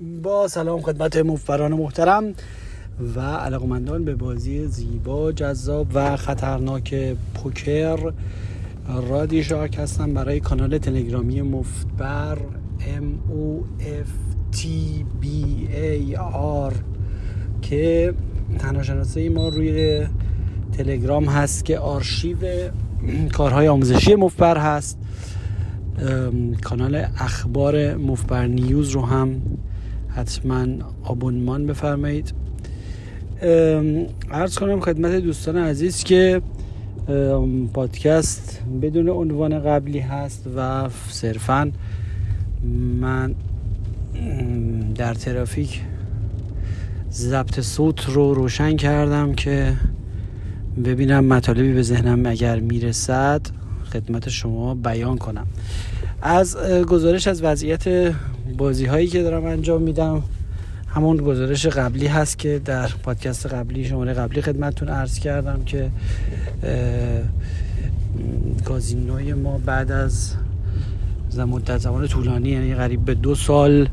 با سلام خدمت مفبران محترم و علاقمندان به بازی زیبا جذاب و خطرناک پوکر رادی شارک هستم برای کانال تلگرامی مفتبر M O F T B A R که تنها ما روی تلگرام هست که آرشیو کارهای آموزشی مفبر هست. کانال اخبار مفبر نیوز رو هم حتما آبونمان بفرمایید. عرض کنم خدمت دوستان عزیز که پادکست بدون عنوان قبلی هست و صرفا من در ترافیک ضبط صوت رو روشن کردم که ببینم مطالبی به ذهنم اگر می‌رسد خدمت شما بیان کنم. از گزارش از وضعیت بازی هایی که دارم انجام میدم همون گزارش قبلی هست که در پادکست قبلی شماره قبلی خدمتتون عرض کردم که کازینوی ما بعد از مدت زمان طولانی یعنی قریب به دو سال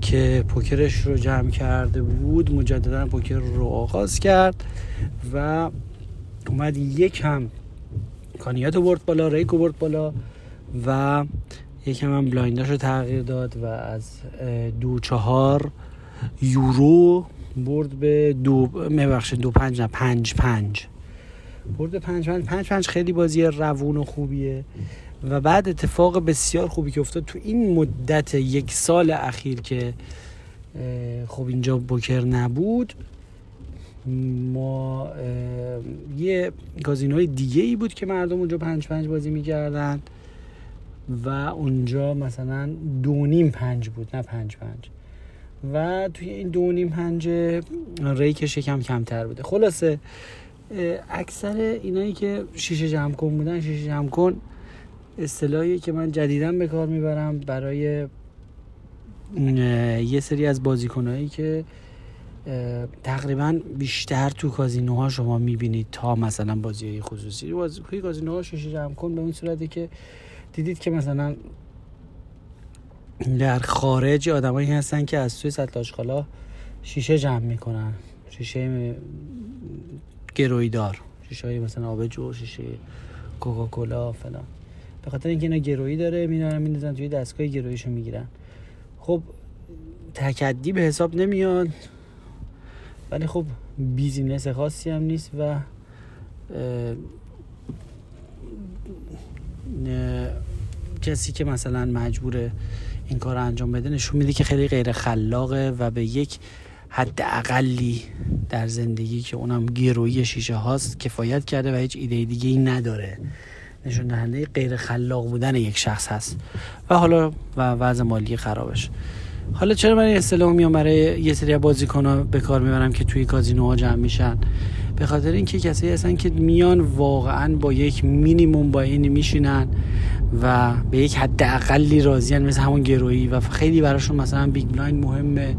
که پوکرش رو جمع کرده بود مجددا پوکر رو آغاز کرد و اومد یک هم. کانیات برد بالا ریکو برد بالا و یکم هم بلاینداش رو تغییر داد و از دو چهار یورو برد به دو میبخشه دو پنج نه پنج پنج. برد پنج پنج پنج پنج خیلی بازی روون و خوبیه. و بعد اتفاق بسیار خوبی که افتاد تو این مدت یک سال اخیر که خب اینجا بوکر نبود ما یه گازینوی دیگه ای بود که مردم اونجا پنج پنج بازی می‌کردن. و اونجا مثلا دو نیم پنج بود نه پنج پنج. و توی این دو نیم پنج ریکش یکم کمتر بوده. خلاصه اکثر اینایی که شیشه جمع کن بودن شیشه جمع کن اصطلاحی که من جدیدا به کار می‌برم برای یه سری از بازیکنهایی که تقریبا بیشتر تو کازینوها شما می‌بینید تا مثلا بازی خصوصی. بازی کازینوها شیشه جمع کن به این صورتی که دیدید که مثلا در خارج آدمایی هستن که از توی سطل شیشه جمع می‌کنن. شیشه گرویدار شیشه های مثلا آبجو شیشه کوکاکولا فلان. به خاطر اینکه اینا گرویی داره میارن میندازن توی دستگاه گروییشو می‌گیرن. خب تکدی به حساب نمیاد ولی خب بیزینس خاصی هم نیست و کسی که مثلا مجبور این کار رو انجام بده نشون میده که خیلی غیر خلاقه و به یک حد اقلی در زندگی که اونم گرویی شیشه هاست کفایت کرده و هیچ ایده دیگه ای نداره. نشون دهنده غیر خلاق بودن یک شخص هست. و حالا و وضع مالی خرابش. حالا چرا من اصطلاح میام برای یه سری بازیکن به کار می‌برم که توی کازینوها جمع میشن؟ به خاطر اینکه کسایی هستن که میان واقعا با یک minimum buy-in میشینن و به یک حد اقلی راضیان مثل همون گرویی و خیلی براشون مثلا big blind مهمه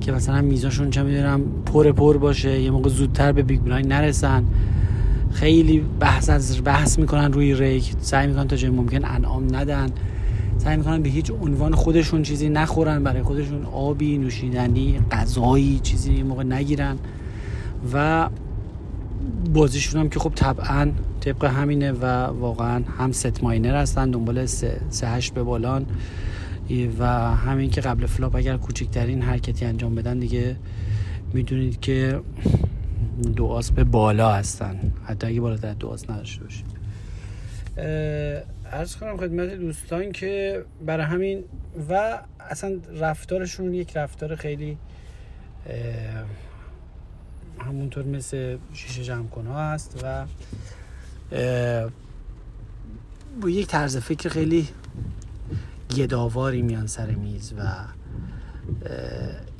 که مثلا میزاشون چه می‌دونم پر پر باشه یه موقع زودتر به big blind نرسن. خیلی بحث از بحث می‌کنن روی rake. سعی می‌کنن تا جای ممکن انعام ندن. سعی می‌کنن به هیچ عنوان خودشون چیزی نخورن برای خودشون آبی نوشیدنی غذایی چیزی موقع نگیرن. و بازیشون هم که خب طبعا طبق همینه و واقعا هم set miner هستن دنبال سه, سه هشت به بالان. و همین که قبل flop اگر کوچکترین حرکتی انجام بدن دیگه می‌دونید که دو آس به بالا هستن. حتی اگه بالاتر دو آس نداشته باشید. ارز کنم خدمت دوستان که برای همین و اصلا رفتارشون یک رفتار خیلی همونطور مثل شیشه جمع ها هست و با یک طرز فکر خیلی گداواری میان سر میز و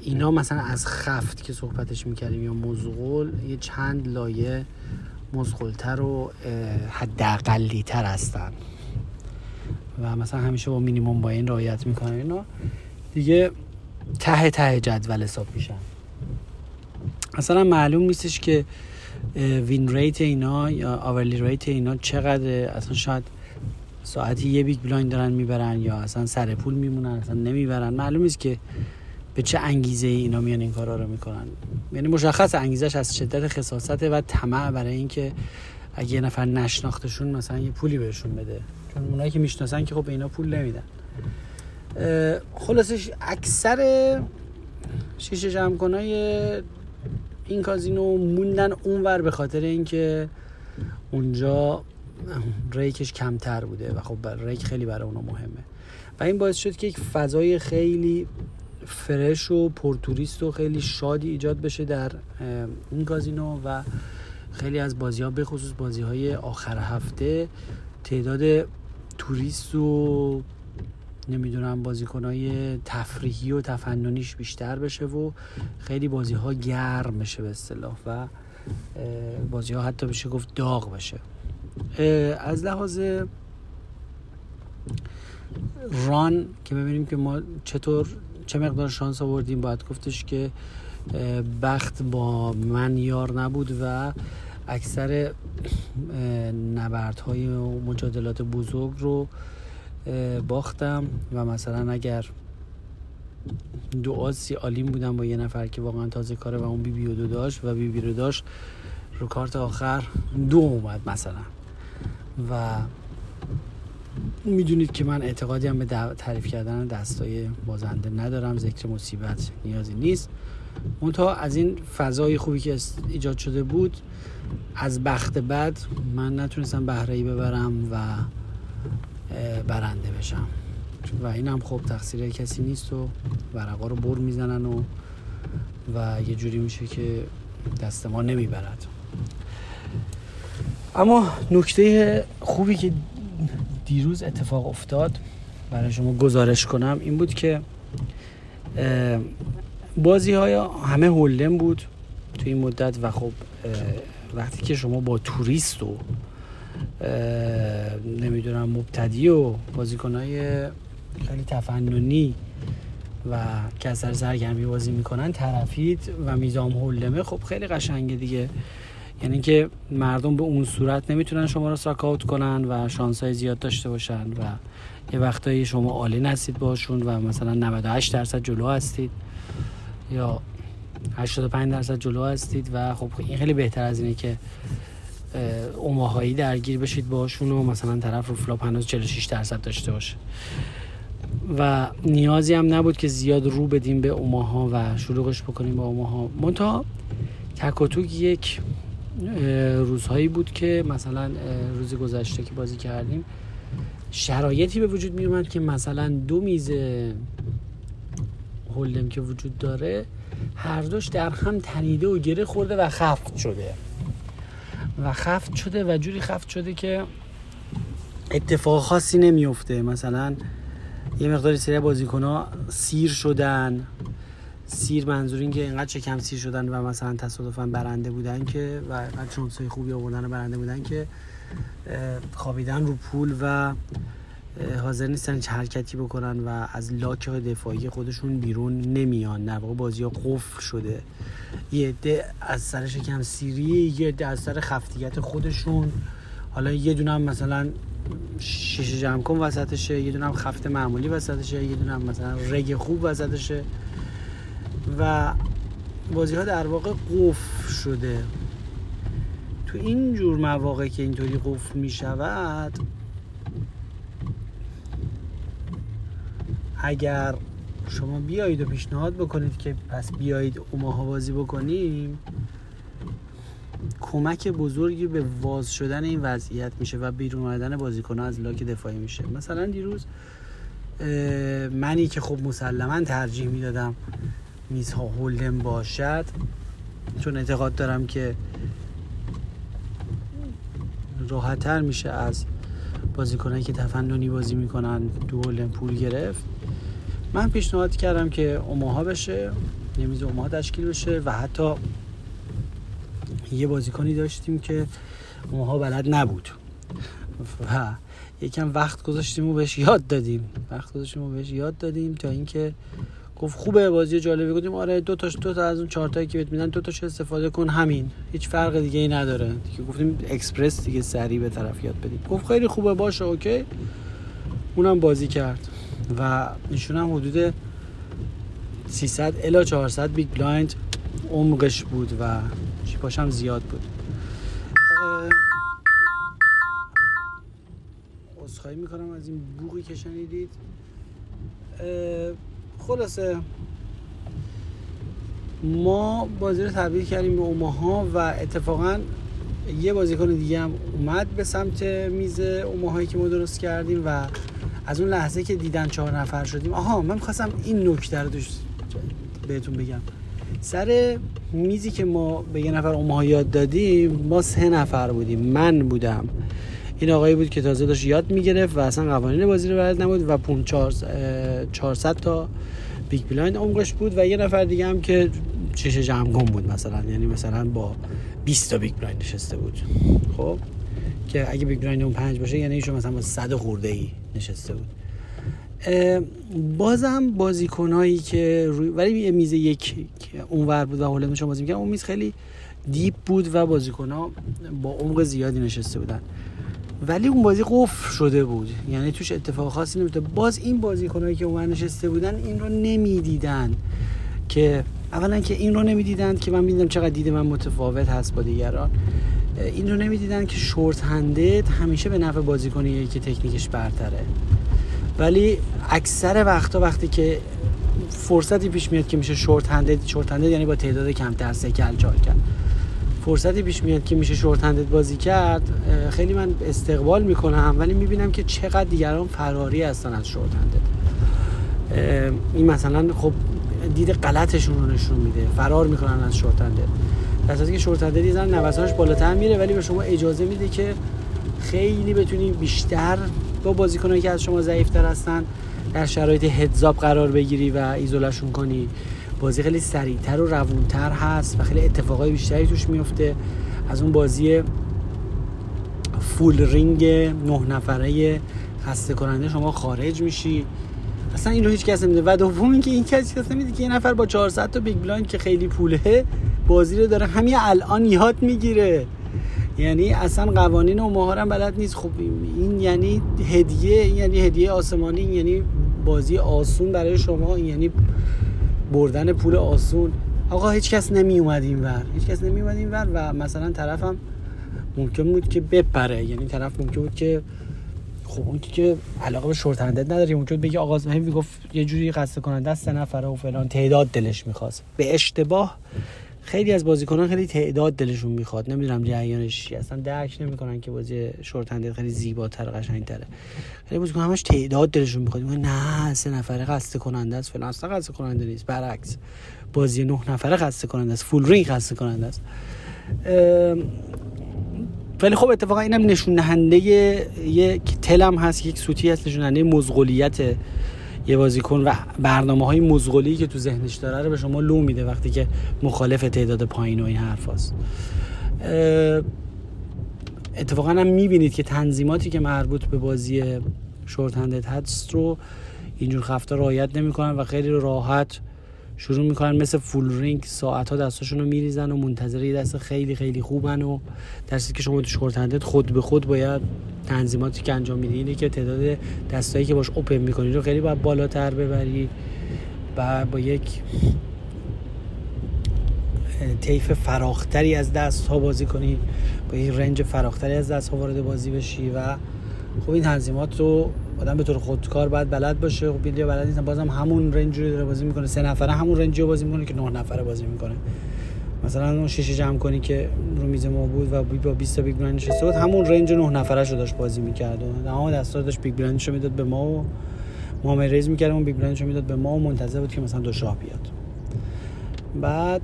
اینا مثلا از خفت که صحبتش می‌کردیم یا مزغول یه چند لایه مزغولتر و حداقلی تر هستن. و مثلا همیشه با minimum buy-in رعایت می‌کنن اینا. دیگه ته ته جدول حساب میشن. اصلا معلوم نیستش که win rate اینا یا hourly rate اینا چقدر اصلا شاید ساعتی یه big blind دارن می‌برن یا اصلا سر پول میمونن اصلا نمی‌برن. معلوم نیست که به چه انگیزه ای اینا میان این کارا رو می‌کنن. یعنی مشخص انگیزش از شدت خصاصته و طمع برای اینکه اگه یه نفر نشناختشون مثلا یه پولی بهشون بده. چون اونایی که می‌شناسن که خب به اینا پول نمیدن. خلاصش اکثر شیشه جمع این کازینو موندن اونور به خاطر اینکه اونجا ریکش کمتر بوده و خب ریک خیلی برای اونا مهمه. و این باعث شد که یک فضای خیلی فرش و پرتوریست و خیلی شادی ایجاد بشه در این کازینو و خیلی از بازی ها به خصوص بازی های آخر هفته تعداد توریست و نمی‌دونم های تفریحی و تفننیش بیشتر بشه و خیلی بازی ها گرم بشه به اصطلاح و بازی ها حتی بشه گفت داغ بشه. از لحاظ ران که ببینیم که ما چطور چه مقدار شانس آوردیم باید گفتش که بخت با من یار نبود و اکثر نبردهای مجادلات بزرگ رو باختم و مثلا اگر دو آسی آلیم بودم با یه نفر که واقعا تازه کاره و اون بی بی دو داشت و بی بی رو داشت رو کارت آخر دو اومد مثلا. و می‌دونید که من اعتقادی هم به تعریف کردن دستای بازنده ندارم ذکر مصیبت نیازی نیست. منتها از این فضای خوبی که ایجاد شده بود از بخت بعد من نتونستم بهره ببرم و برنده بشم. و این هم خب تقصیر کسی نیست و ورقا رو بر می‌زنن و و یه جوری میشه که دست ما نمی‌برد. اما نکته خوبی که دیروز اتفاق افتاد برای شما گزارش کنم این بود که بازی های همه هولدن بود تو این مدت و خب وقتی که شما با توریست و نمی‌دونم مبتدی و بازیکنهای خیلی تفننی و از سر سرگرمی بازی می‌کنن طرفید و میزام hold'em ه خب خیلی قشنگه دیگه. یعنی که مردم به اون صورت نمی‌تونن شما رو suckout کنن و شانس های زیاد داشته باشن و یه وقتایی شما all in هستید باشون و مثلا 98 درصد جلو هستید یا 85 درصد جلو هستید و خب این خیلی بهتر از اینه که اوماهایی درگیر بشید باشون و مثلا طرف رو flop هنوز 46 درصد داشته باشه. و نیازی هم نبود که زیاد رو بدیم به اوماها و شلوغش بکنیم با اوماها. منتها تک یک روزهایی بود که مثلا روز گذشته که بازی کردیم شرایطی به وجود می اومد که مثلا دو میز هولدم که وجود داره هر دوش در هم تنیده و گره خورده و خفت شده. و خفت شده و جوری خفت شده که اتفاق خاصی نمیفته. مثلا یه مقداری سری بازیکن ها سیر شدن. سیر منظور این که اینقدر چکم سیر شدن و مثلا تصادفا برنده بودن که و اینقدر شانسای خوبی آوردن برنده بودن که خوابیدن رو پول و حاضر نیستن هیچ حرکتی بکنن و از لاک دفاعی خودشون بیرون نمیان. در واقع بازی ها قفل شده. یه عده از سر شکم سیری یه عده از سر خفتیت خودشون. حالا یه دونه هم مثلا شیشه جمع کن وسطشه یه دونه هم خفت معمولی وسطشه یه دونه هم مثلا رگ خوب وسطشه. و بازی ها در واقع قفل شده. تو این جور مواقع که اینطوری قفل می شود اگر شما بیایید و پیشنهاد بکنید که پس بیایید اوماها بازی بکنیم کمک بزرگی به واز شدن این وضعیت میشه و بیرون آمدن بازیکن از لاک دفاعی میشه. مثلا دیروز منی که خب مسلما ترجیح می‌دادم میزها هولدن باشد چون اعتقاد دارم که راحتتر میشه از بازیکنایی که تفننی بازی می‌کنن دو هولدن پول گرفت. من پیشنهاد کردم که اوماها بشه یه میز اوماها تشکیل بشه و حتی یه بازیکنی داشتیم که اوماها بلد نبود. و یکم وقت گذاشتیم و بهش یاد دادیم. وقت گذاشتیم و بهش یاد دادیم تا اینکه گفت خوبه بازی جالبی گفتیم. آره دو تاش دو تا از اون چهار تایی که بهت میدن دو تاش استفاده کن همین. هیچ فرق دیگه ای نداره. دیگه گفتیم اکسپرس دیگه سریع به طرف یاد بدیم. گفت خیلی خوبه باشه okay. اونم بازی کرد. و ایشون هم حدود 300 الی 400 big blind عمقش بود و chip اش هم زیاد بود. عذرخواهی می‌کنم از این بوقی که شنیدید. خلاصه ما بازی رو تبدیل کردیم به اوماها و اتفاقا یه بازیکن دیگه هم اومد به سمت میز اوماهایی که ما درست کردیم و از اون لحظه که دیدن چهار نفر شدیم آها من می‌خواستم این نکته رو بهتون بگم. سر میزی که ما به یه نفر اوماها یاد دادیم ما سه نفر بودیم. من بودم. این آقایی بود که تازه داشت یاد می‌گرفت و اصلا قوانین بازی رو بلد نبود و اون 400 تا big blind عمقش بود و یه نفر دیگه هم که چش جمع بود مثلا. یعنی مثلا با 20 تا big blind نشسته بود. خب؟ که اگه big اون پنج باشه یعنی ایشون مثلا با 100 خورده ای نشسته بود. بازم بازیکنایی که روی ولی میز یک اونور بود و هولند شما بازی می‌کردن اون میز خیلی deep بود و بازیکنها با عمق زیادی نشسته بودن. ولی اون بازی قفل شده بود. یعنی توش اتفاق خاصی نمیده باز این بازیکنایی که اون نشسته بودن این رو نمی‌دیدن که اولا که این رو نمی‌دیدن که من می‌دیدم چقدر دید من متفاوت هست با دیگران. این رو نمی‌دیدن که شورت هندد همیشه به نفع بازیکنیه که تکنیکش برتره. ولی اکثر وقتا وقتی که فرصتی پیش میاد که میشه شورت هندد شورت هندد یعنی با تعداد کمتر سه کل چهار کل فرصتی پیش میاد که میشه شورت هندد بازی کرد خیلی من استقبال می‌کنم ولی می‌بینم که چقدر دیگران فراری هستن از شورت هندد. این مثلا خب دید غلطشون رو نشون میده فرار می‌کنن از شورت هندد. در که short handed یه نوسانش بالاتر میره ولی به شما اجازه میده که خیلی بتونی بیشتر با بازیکنایی که از شما ضعیفتر هستن در شرایط heads up قرار بگیری و isolate شون کنی. بازی خیلی سریعتر و روونتر هست و خیلی اتفاقای بیشتری توش میفته از اون بازی full ring نه نفره خسته کننده شما خارج میشی. اصلا این رو هیچ کس نمیده و دوم اینکه این کسی کس نمیده که یه نفر با 400 تا big blind که خیلی پوله بازی رو داره. همین الان یاد می‌گیره. یعنی اصلا قوانین و مهارم بلد نیست. خب این یعنی هدیه یعنی هدیه آسمانی یعنی بازی آسون برای شما یعنی بردن پول آسون. آقا هیچ کس نمی اومد این ور. هیچ کس نمی اومد این ور و مثلا طرفم ممکن بود که بپره. یعنی طرف ممکن بود که خب اون که علاقه به شورت هندد نداره ممکن بگه آقا همین می‌گفت یه جوری قصد کننده دست نفره و فلان. تعداد دلش می‌خواست. به اشتباه خیلی از بازیکنان خیلی تعداد دلشون می‌خواد. نمی‌دونم جریانش چی اصلا درک نمی‌کنن که بازی شورت هندل خیلی زیباتر و قشنگتره. خیلی بازیکن همش تعداد دلشون می‌خواد. نه سه نفره قصد کننده است. فلان اصلا قصد کننده نیست. برعکس. بازی نه نفره قصد کننده است. فول رینگ قصد کننده است ولی خب اتفاقا اینم نشون دهنده یک تلم هست. یک سوتی هست. نشون دهنده مزغولیت یه بازیکن و برنامه های مزغولی که تو ذهنش داره رو به شما لو میده وقتی که مخالف تعداد پایین و این حرف هست. اتفاقا هم می‌بینید که تنظیماتی که مربوط به بازی شورت هندد هست رو اینجور خفته رعایت نمی‌کنن و خیلی راحت شروع می‌کنن مثل فول رینگ ساعت ها دستاشون رو میریزن و منتظر یه دست خیلی خیلی خوبن و درستی که شما تو شورت خود به خود باید تنظیماتی که انجام میدی. اینه که تعداد دستایی که باش open می‌کنی رو خیلی باید بالاتر ببری و با یک طیف فراختری از دست ها بازی کنی با یک range فراختری از دست ها وارد بازی بشی و خب این تنظیمات رو آدم به طور خودکار باید بلد باشه. خب خیلی بلد نیستن. بازم همون range رو داره بازی می‌کنه. سه نفره همون range رو بازی می‌کنه که نه نفره بازی می‌کنه. مثلا اون شیشه جمع کنی که رو میز ما بود و با 20 تا big blind نشسته بود همون range نه نفره رو داشت بازی می‌کرد. و تمام دستا داشت big blind ش رو می‌داد به ما و ما ریز می‌کردیم اون بیگ بلایندش رو می‌داد به ما و منتظر بود که مثلا دو شاه بیاد. بعد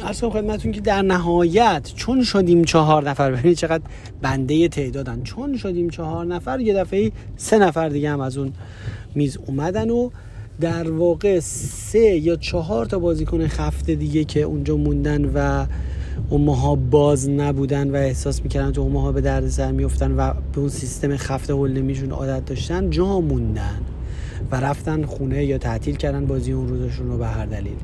ارز کنم خدمتتون که در نهایت چون شدیم چهار نفر ببینید چقدر بنده تعدادن. چون شدیم چهار نفر یه دفعه سه نفر دیگه هم از اون میز اومدن و در واقع سه یا چهار تا بازیکن خفته دیگه که اونجا موندن و اون باز نبودن و احساس می‌کردن تو اون به درد سر میفتن و به اون سیستم خفته هل نمیشون عادت داشتن جا موندن و رفتن خونه یا تعطیل کردن بازی اون روزشون رو به هر دلیل.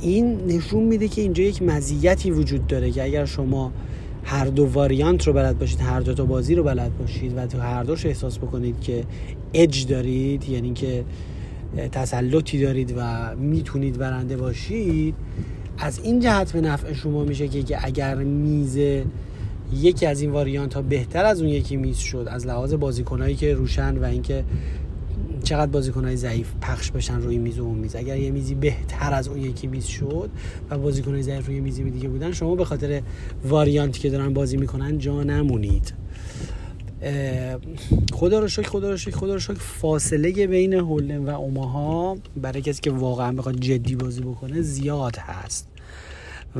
این نشون میده که اینجا یک مزیتی وجود داره که اگر شما هر دو واریانت رو بلد باشید هر دو تا بازی رو بلد باشید و تو هر دوش احساس بکنید که اج دارید یعنی که تسلطی دارید و می‌تونید برنده باشید از این جهت به نفع شما میشه که اگر میز یکی از این واریانت ها بهتر از اون یکی میز شد از لحاظ بازیکنهایی که روشن و اینکه چقدر بازیکنهای ضعیف پخش بشن روی میز و اون میز. اگر یه میزی بهتر از اون یکی میز شد و بازیکنهای ضعیف روی میزی دیگه بودن شما به خاطر واریانتی که دارن بازی می‌کنن جا نمونید. خدا رو شکر خدا رو شکر خدا رو شکر فاصله بین هولن و اوماها برای کسی که واقعا بخواد جدی بازی بکنه زیاد هست.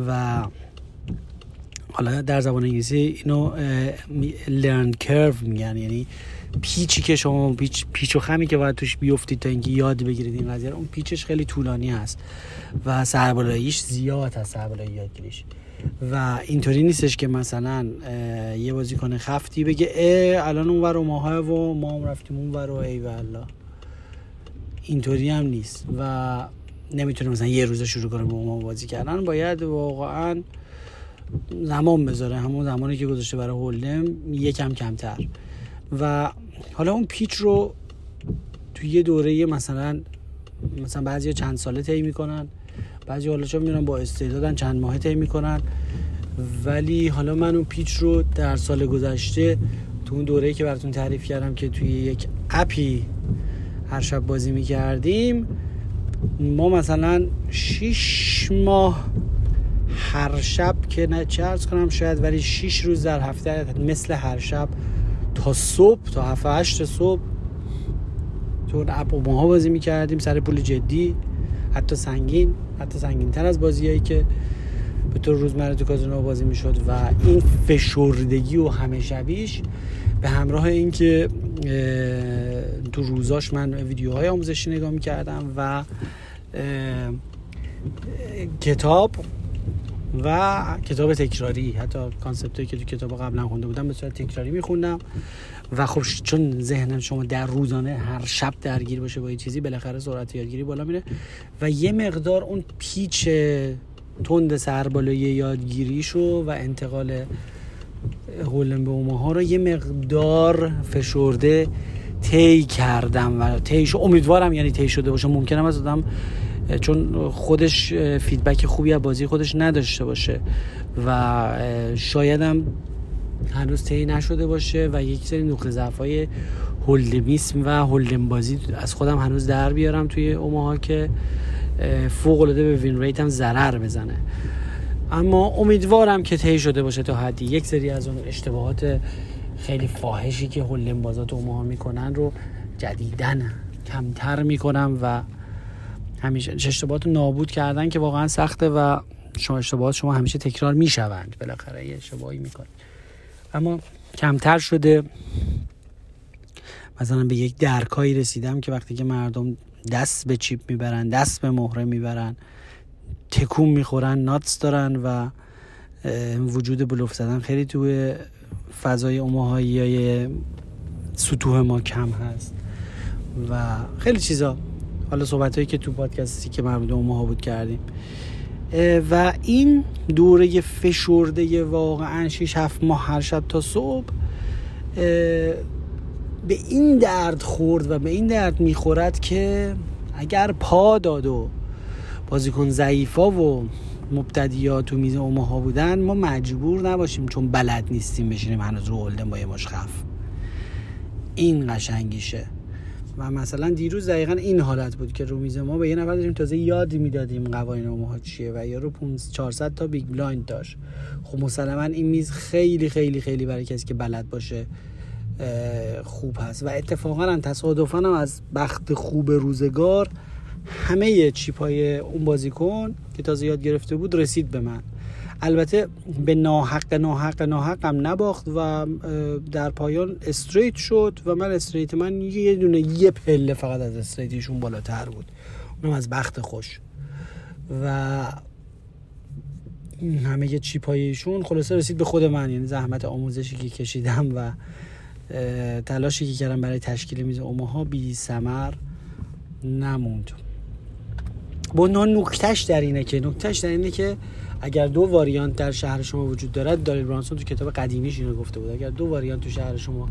و حالا در زبان انگلیسی اینو لرن کرو میگن. یعنی پیچی که شما پیچ, پیچ و خمی که باید توش بیفتید تا اینکه یاد بگیرید این قضیه اون پیچش خیلی طولانی هست و سربالاییش زیاد هست سربالایی یادگیریش. و اینطوری نیستش که مثلا یه بازیکن خفتی بگه اه الان اون ور ماها و ما هم رفتیم اون ور و ای والله اینطوری هم نیست و نمی‌تونه مثلا یه روزه شروع کنه به ما بازی کردن. باید واقعا زمان بذاره. همون زمانی که گذاشته برای هولم یکم کمتر. و حالا اون پیچ رو توی یه دوره مثلا مثلا بعضی چند ساله طی می‌کنن. بعضی حالا چون میرن با استعدادن چند ماه طی می‌کنن. ولی حالا من اون پیچ رو در سال گذشته تو اون دوره که براتون تعریف کردم که توی یک اپی هر شب بازی می‌کردیم ما مثلا 6 ماه هر شب که نه چه کنم شاید ولی 6 روز در هفته مثل هر شب تا صبح تا 7 8 صبح تو اپ و ماها بازی می‌کردیم سر پول جدی حتی سنگین حتی سنگین تر از بازیایی که به طور روزمره تو کازینو بازی می‌شد و این فشردگی و همه شبیش به همراه اینکه تو روزاش من ویدیوهای آموزشی نگاه می‌کردم و کتاب و کتاب تکراری. حتی کانسپتی که تو کتاب قبلا خونده بودم به صورت تکراری میخوندم. و خب چون ذهنم شما در روزانه هر شب درگیر باشه با یه چیزی بالاخره سرعت یادگیری بالا میره. و یه مقدار اون پیچ تند سربالایی یادگیریشو و انتقال هولن به اوماها رو یه مقدار فشرده طی کردم و طیشو امیدوارم یعنی طی شده باشه. ممکنم از آدم چون خودش feedback خوبی از بازی خودش نداشته باشه و شایدم هنوز طی نشده باشه و یک سری نقطه ضعف های hold'em ایسم و hold'em بازی از خودم هنوز در بیارم توی اوماها که فوق العاده به win rate م ضرر بزنه. اما امیدوارم که طی شده باشه تا حدی. یک سری از اون اشتباهات خیلی فاحشی که hold'em بازا تو Omaha می‌کنن رو جدیدن کمتر می‌کنم و همیشه اشتباهات نابود کردن که واقعا سخته و شما اشتباهات شما همیشه تکرار می‌شوند. بالاخره یه اشتباهی می‌کنید. اما کمتر شده مثلا به یک درکایی رسیدم که وقتی که مردم دست به چیپ می‌برن دست به مهره می‌برن تکون می‌خورن ناتس دارن و وجود بلوف زدن خیلی توی فضای اماهایی های سطوح ما کم هست و خیلی چیزا حالا صحبت هایی که تو پادکستی که مربوط اوماها بود کردیم. و این دوره فشرده واقعا 6 7 ماه هر شب تا صبح به این درد خورد و به این درد می‌خورد که اگر پا داد و بازیکن ضعیفا و مبتدیا تو میز اوماها بودن ما مجبور نباشیم چون بلد نیستیم بشینیم هنوز رو hold'em با یه مشت خفت. این قشنگیشه. و مثلا دیروز دقیقا این حالت بود که رو میز ما به یه نفر داشتیم تازه یاد می‌دادیم قوانین اوماها چیه و یارو 400 تا big blind داشت. خب مسلما این میز خیلی خیلی خیلی برای کسی که بلد باشه خوب هست. و اتفاقا تصادفا هم از بخت خوب روزگار همه چیپ های اون بازیکن که تازه یاد گرفته بود رسید به من. البته به ناحق ناحق ناحق هم نباخت و در پایان استریت شد و من استریت من یه دونه یه پله فقط از استریتیشون بالاتر بود. اونم از بخت خوش. و همه چیپ هایشون خلاصه رسید به خود من یعنی زحمت آموزشی که کشیدم و تلاشی که کردم برای تشکیل میز اوماها بی سمر نموند. با نکتش در اینه که نکتش در اینه که اگر دو واریانت در شهر شما وجود دارد داریل برانسون تو کتاب قدیمیش اینو گفته بود. اگر دو واریانت تو شهر شما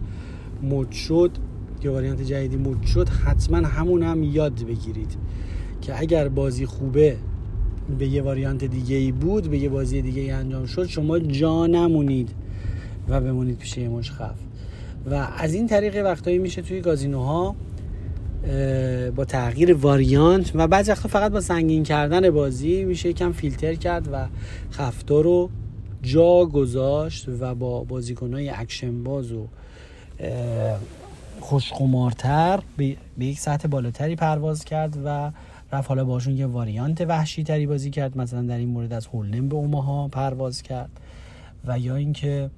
مد شد که واریانت جدیدی مود شد حتما همون هم یاد بگیرید که اگر بازی خوبه به یه واریانت دیگه ای بود به یه بازی دیگه ای انجام شد شما جا نمونید و بمونید پیش یه مشت خفت. و از این طریق وقتایی میشه توی کازینوها با تغییر variant و بعضی وقتا فقط با سنگین کردن بازی میشه یکم فیلتر کرد و خفتا رو جا گذاشت و با بازیکنهای اکشن باز و خوش‌قمارتر به یک سطح بالاتری پرواز کرد و رفت حالا باشون یه variant وحشی تری بازی کرد مثلا در این مورد از hold'em به اوماها پرواز کرد و یا اینکه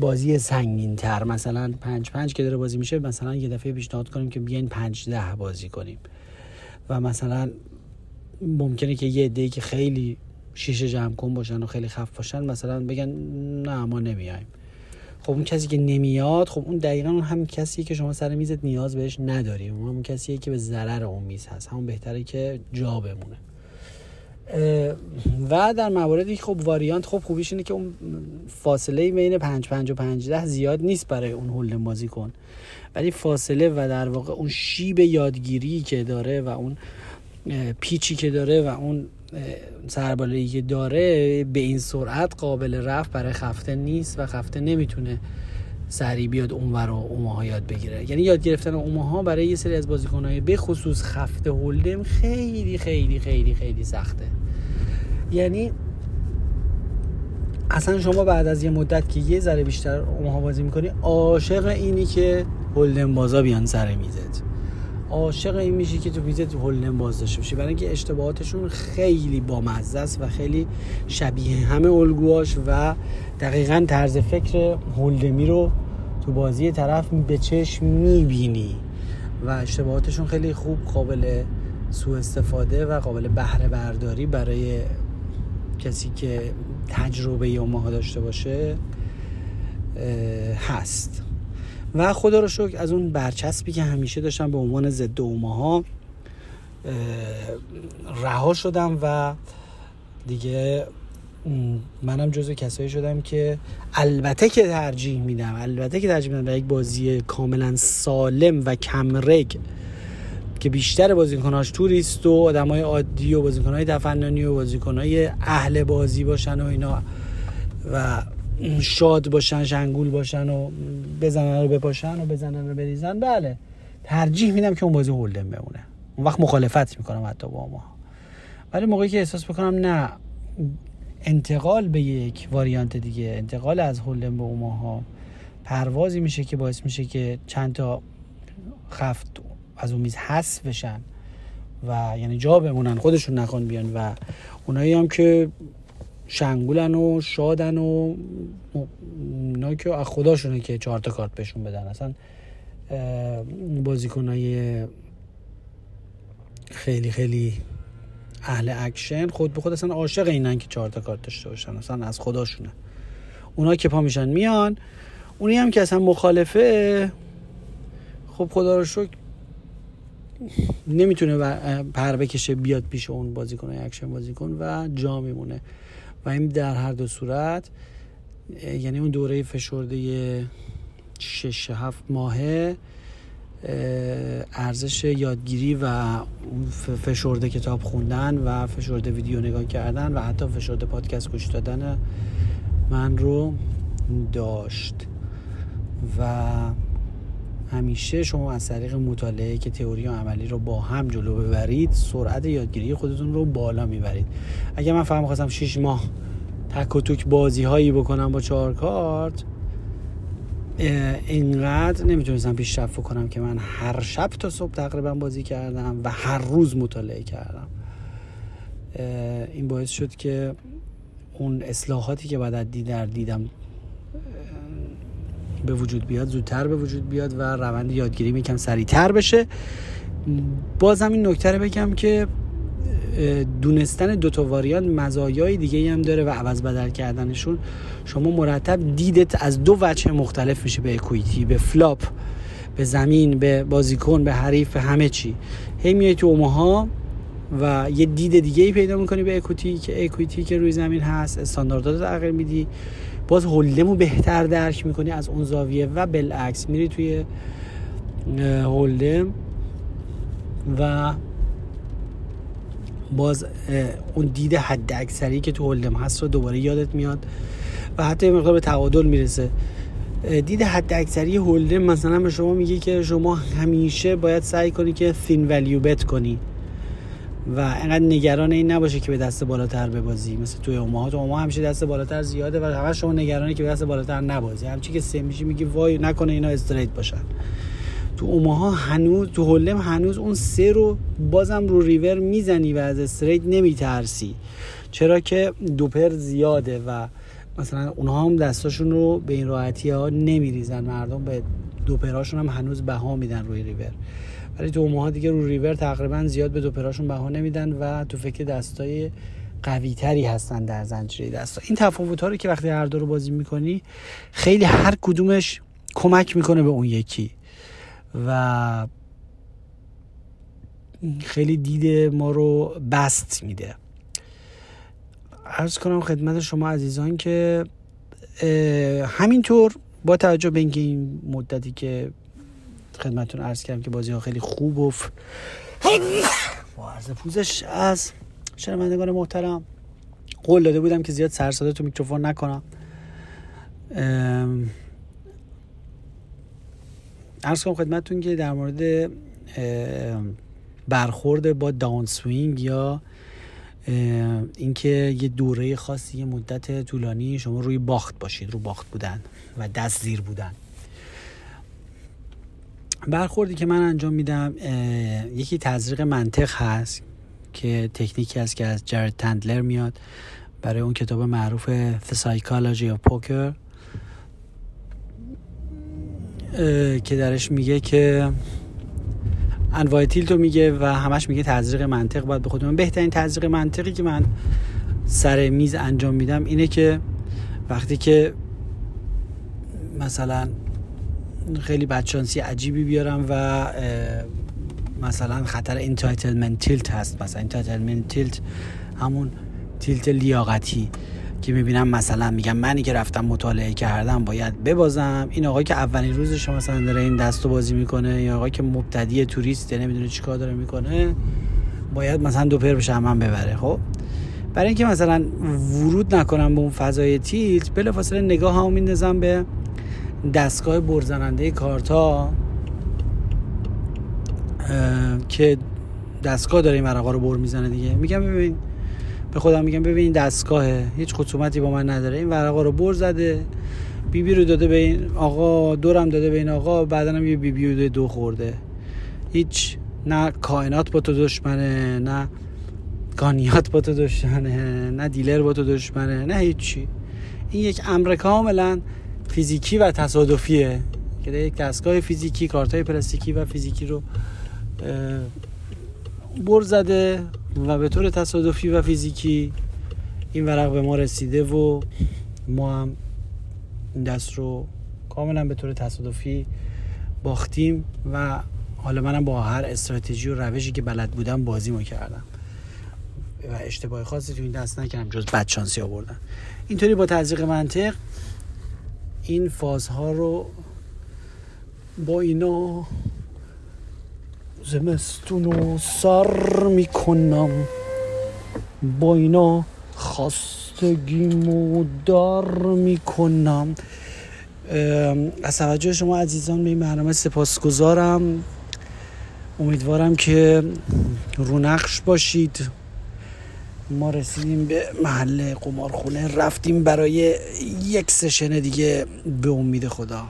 بازی سنگین تر مثلا پنج پنج که داره بازی میشه مثلا یه دفعه پیشنهاد کنیم که بیاین پنج ده بازی کنیم. و مثلا ممکنه که یه عده‌ای که خیلی شیشه جمع کن باشن و خیلی خف باشن مثلا بگن نه ما نمیایم. خب اون کسی که نمیاد خب اون دقیقا اون هم کسیه که شما سر میزت نیاز بهش نداری. اون هم کسیه که به ضرر اون میز هست. همون بهتره که جا بمونه. و در مواردی خب واریانت خب خوبیش اینه که اون فاصله بین 5 5 و 5 ده زیاد نیست برای اون هولدن بازی کن. ولی فاصله و در واقع اون شیب یادگیری که داره و اون پیچی که داره و اون سربالایی که داره به این سرعت قابل رفت برای خفته نیست و خفته نمی‌تونه سریع بیاد اونور و اوماها یاد بگیره. یعنی یاد گرفتن اوماها برای یه سری از بازیکنهای به خصوص خفته هولدم خیلی خیلی خیلی خیلی سخته. یعنی اصلا شما بعد از یه مدت که یه ذره بیشتر اوماها بازی می‌کنی عاشق اینی که هولدم بازا بیان سر میزت. عاشق این میشی که تو ویزت هولدن باز داشته باشی برای اینکه اشتباهاتشون خیلی بامزه است و خیلی شبیه همه الگوهاش و دقیقا طرز فکر هولدمی رو تو بازی طرف به چشم می‌بینی و اشتباهاتشون خیلی خوب قابل سوء استفاده و قابل بهره برداری برای کسی که تجربه اوماها داشته باشه هست. و خدا رو شکر از اون برچسبی که همیشه داشتم به عنوان ضد اوماها رها شدم و دیگه منم جزو کسایی شدم که البته که ترجیح میدم البته که ترجیح میدم به یک بازی کاملا سالم و کمرگ که بیشتر بازیکناش توریست و آدمای عادی و بازیکنهای تفننی و بازیکنهای اهل بازی باشن و اینا و شاد باشن شنگول باشن و بزنن رو بپاشن و بزنن رو بریزن. بله ترجیح میدم که اون بازی هولدن بمونه. اون وقت مخالفت می‌کنم حتی با ما ولی موقعی که احساس بکنم نه انتقال به یک واریانت دیگه انتقال از هولدن به اوماها. پروازی میشه که باعث میشه که چند تا خفت از اون میز حذف بشن و یعنی جا بمونن خودشون نخوان بیان و اونایی هم که شنگولن و شادن و اینا که از خداشونه که چهار تا کارت بهشون بدن. اصلا بازیکنای خیلی خیلی اهل اکشن خود به خود اصلا عاشق اینن که چهار تا کارت داشته باشن اصلا از خداشونه. اونا که پا میشن میان اونی هم که اصلا مخالفه خب خدا رو شکر نمی‌تونه پر بکشه بیاد پیش اون بازیکن اکشن بازیکن و جا میمونه. و این در هر دو صورت یعنی اون دوره فشرده شش هفت ماهه ارزش یادگیری و فشرده کتاب خوندن و فشرده ویدیو نگاه کردن و حتی فشرده پادکست گوش دادن من رو داشت. و همیشه شما از طریق مطالعه که تئوری و عملی رو با هم جلو ببرید سرعت یادگیری خودتون رو بالا می‌برید. اگر من فهم خواستم 6 ماه تک و توک بازی هایی بکنم با چهار کارت اینقدر نمی‌تونستم پیشرفت کنم که من هر شب تا صبح تقریبا بازی کردم و هر روز مطالعه کردم. این باعث شد که اون اصلاحاتی که بعد دیدر دیدم به وجود بیاد زودتر به وجود بیاد و روند یادگیری یکم سریعتر بشه. بازم این نکته رو بگم که دونستن دوتا variant مزایای دیگه هم داره و عوض و بدل کردنشون. شما مرتب دیدت از دو وجه مختلف میشه به equity به flop به زمین به بازیکن به حریف به همه چی. هی میای تو اوماها و یه دید دیگه ای پیدا می‌کنی به اکویتی که اکویتی که روی زمین هست استانداردات تغییر میدی. باز هولدمو بهتر درک می‌کنی از اون زاویه و بالعکس میری توی هولدم و باز اون دید حد اکثری که تو هولدم هست رو دوباره یادت میاد و حتی مقدار به تعادل می‌رسه. دید حد اکثری هولدم مثلا به شما میگه که شما همیشه باید سعی کنی که فین ولیو بت کنی و انقدر نگران این نباشه که به دست بالاتر ببازی. مثل توی اوماها. تو همیشه دست بالاتر زیاده و همه شما نگرانی که به دست بالاتر نبازی. همچی که سه میشی میگی وای نکنه اینا استریت باشن. تو اوماها هنوز تو هولم هنوز اون سه رو بازم رو ریور می‌زنی و از استریت نمیترسی. چرا که دوپر زیاده و مثلا اونها هم دستاشون رو به این راحتی ها نمیریزن. مردم به دوپراشون هم هنوز بها میدن روی ریور. ولی تو اوماها دیگه رو ریور تقریبا زیاد به دوپراشون بها نمیدن و تو فکر دستای قوی تری هستن در زنجیره دستا. این تفاوت ها رو که وقتی هر دو رو بازی می‌کنی خیلی هر کدومش کمک می‌کنه به اون یکی. و خیلی دید ما رو بست میده. ارز کنم خدمت شما عزیزان که همینطور با توجه به اینکه این مدتی که خدمتون عرض کردم که بازی ها خیلی خوب و با عرض پوزش از شنوندگان محترم قول داده بودم که زیاد سر و صدا تو میکروفون نکنم. ارز کنم خدمتتون که در مورد برخورد با downswing یا اینکه یه دوره خاصی یه مدت طولانی شما روی باخت باشید رو باخت بودن و دست زیر بودن. برخوردی که من انجام میدم یکی تزریق منطق هست که تکنیکی هست که از جرد تندلر میاد برای اون کتاب معروف The Psychology of Poker. که درش میگه که انواع تیلتو میگه و همش میگه تزریق منطق باید به خودمون. بهترین تزریق منطقی که من سر میز انجام میدم اینه که وقتی که مثلا خیلی بدشانسی عجیبی بیارم و مثلا خطر entitlement tilt هست. مثلا entitlement tilt همون tilt لیاقتی. که می‌بینم مثلا میگم منی که رفتم مطالعه کردم باید ببازم. این آقای که اولین روزش مثلا داره این دستو بازی می‌کنه یا آقای که مبتدی توریست نمی‌دونه چیکار داره می‌کنه باید مثلا دو پر بشه من ببره خب؟ برای اینکه مثلا ورود نکنم به اون فضای تیلت بلافاصله نگاه هم میندازم به دستگاه برزننده کارتا که دستگاه داره این ورقا رو بر می‌زنه دیگه. میگم ببین به خودم میگم ببین دستگاهه. هیچ خصومتی با من نداره. این ورقا رو بر زده. بی بی رو داده به این آقا دورم داده به این آقا بعدا هم یه بی بی رو دو خورده. هیچ نه کائنات با تو دشمنه نه گانیات با تو دشمنه نه دیلر با تو دشمنه نه هیچی. این یک امر کاملا فیزیکی و تصادفیه. که یک دستگاه فیزیکی کارتای پلاستیکی و فیزیکی رو بر زده. و به طور تصادفی و فیزیکی این ورق به ما رسیده و ما هم این دست رو کاملا به طور تصادفی باختیم و حالا منم با هر استراتژی و روشی که بلد بودم بازی ما کردم. و اشتباه خاصی تو این دست نکردم جز بدشانسی آوردن. اینطوری با تزریق منطق این فازها رو با اینا زمستون رو سر می‌کنم. با اینا خواستگیمو دار می‌کنم. از توجه شما عزیزان به این برنامه سپاسگزارم. امیدوارم که رونقش باشید. ما رسیدیم به محل قمارخونه. رفتیم برای یک سشن دیگه به امید خدا.